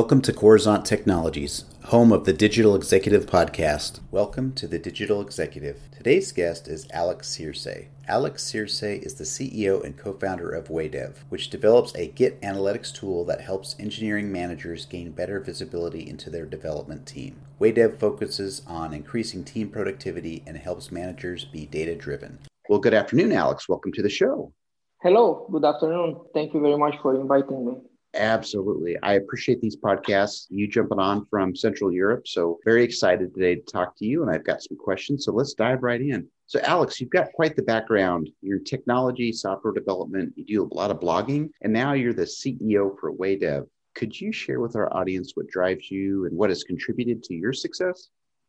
Welcome to Coruzant Technologies, home of the Digital Executive Podcast. Welcome to the Digital Executive. Today's guest is Alex Circei. Alex Circei is the CEO and co founder of Waydev, which develops a Git analytics tool that helps engineering managers gain better visibility into their development team. Waydev focuses on increasing team productivity and helps managers be data driven. Well, good afternoon, Alex. Welcome to the show. Hello, good afternoon. Thank you very much for inviting me. Absolutely. I appreciate these podcasts. You jumping on from Central Europe. So, very excited today to talk to you. And I've got some questions. So, let's dive right in. So, Alex, you've got quite the background. You're in technology, software development, you do a lot of blogging, and now you're the CEO for Waydev. Could you share with our audience what drives you and what has contributed to your success?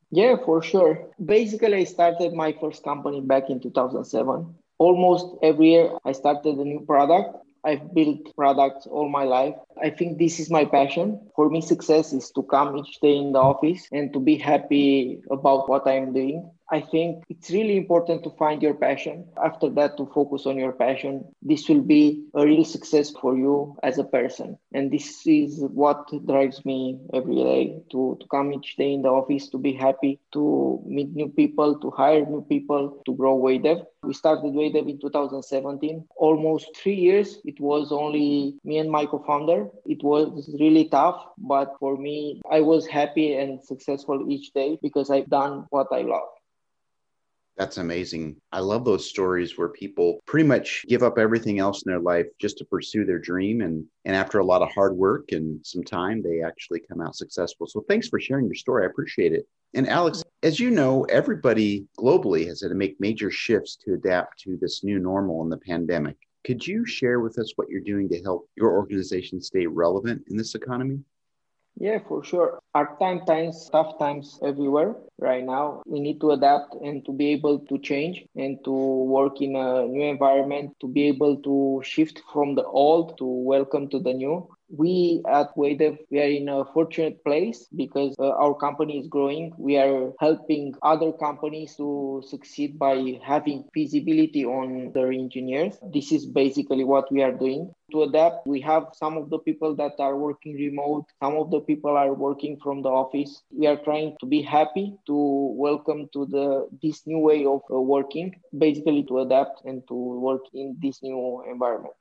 Yeah, for sure. Basically, I started my first company back in 2007 almost every year i started a new product I've built products all my life. I think this is my passion. For me, success is to come each day in the office and to be happy about what I'm doing. I think it's really important to find your passion. After that, to focus on your passion. This will be a real success for you as a person. And this is what drives me every day to, to come each day in the office, to be happy, to meet new people, to hire new people, to grow Waydev. We started Waydev in 2017. Almost three years, it was only me and my co founder. It was really tough, but for me, I was happy and successful each day because I've done what I love. That's amazing. I love those stories where people pretty much give up everything else in their life just to pursue their dream. And, and after a lot of hard work and some time, they actually come out successful. So thanks for sharing your story. I appreciate it. And Alex, as you know, everybody globally has had to make major shifts to adapt to this new normal in the pandemic. Could you share with us what you're doing to help your organization stay relevant in this economy? Yeah, for sure. Hard time times, tough times everywhere right now. We need to adapt and to be able to change and to work in a new environment, to be able to shift from the old to welcome to the new we at Waydev, we are in a fortunate place because uh, our company is growing. We are helping other companies to succeed by having visibility on their engineers. This is basically what we are doing. To adapt, we have some of the people that are working remote, some of the people are working from the office. We are trying to be happy to welcome to the this new way of uh, working, basically to adapt and to work in this new environment.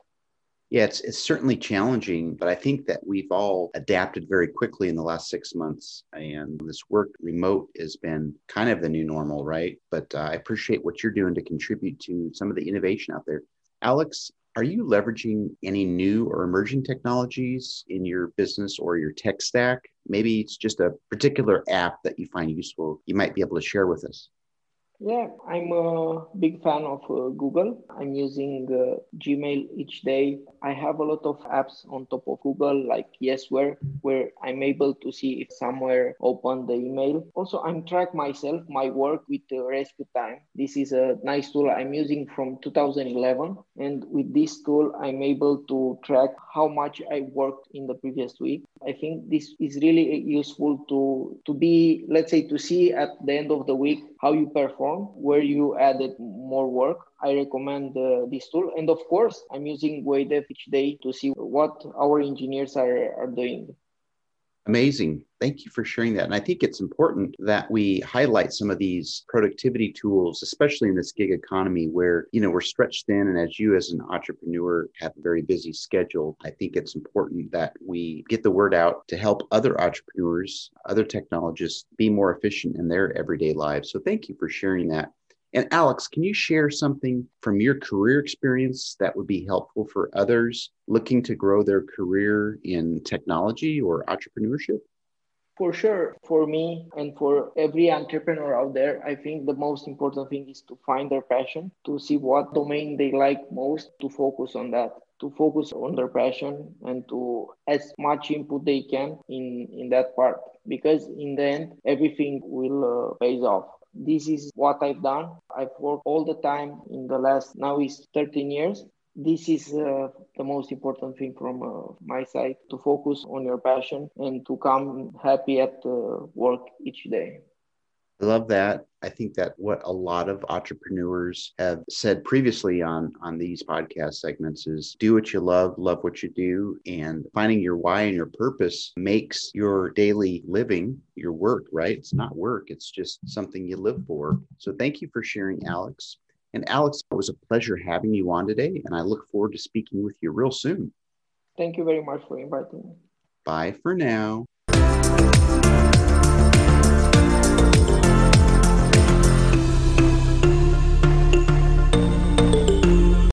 Yeah, it's, it's certainly challenging, but I think that we've all adapted very quickly in the last six months. And this work remote has been kind of the new normal, right? But uh, I appreciate what you're doing to contribute to some of the innovation out there. Alex, are you leveraging any new or emerging technologies in your business or your tech stack? Maybe it's just a particular app that you find useful, you might be able to share with us. Yeah, I'm a big fan of uh, Google. I'm using uh, Gmail each day. I have a lot of apps on top of Google, like Yesware, where I'm able to see if somewhere open the email. Also, I'm track myself, my work with uh, Rescue Time. This is a nice tool I'm using from 2011. And with this tool, I'm able to track how much I worked in the previous week. I think this is really useful to, to be, let's say, to see at the end of the week how you perform, where you added more work. I recommend uh, this tool. And of course, I'm using Waydev each day to see what our engineers are, are doing. Amazing. Thank you for sharing that. And I think it's important that we highlight some of these productivity tools, especially in this gig economy where, you know, we're stretched thin. And as you as an entrepreneur have a very busy schedule, I think it's important that we get the word out to help other entrepreneurs, other technologists be more efficient in their everyday lives. So thank you for sharing that. And Alex, can you share something from your career experience that would be helpful for others looking to grow their career in technology or entrepreneurship? For sure, for me and for every entrepreneur out there, I think the most important thing is to find their passion, to see what domain they like most, to focus on that, to focus on their passion and to as much input they can in in that part. Because in the end everything will uh, pays off this is what I've done. I've worked all the time in the last, now is 13 years. This is uh, the most important thing from uh, my side to focus on your passion and to come happy at uh, work each day. I love that. I think that what a lot of entrepreneurs have said previously on on these podcast segments is do what you love, love what you do, and finding your why and your purpose makes your daily living your work, right? It's not work, it's just something you live for. So thank you for sharing, Alex. And Alex, it was a pleasure having you on today, and I look forward to speaking with you real soon. Thank you very much for inviting me. Bye for now.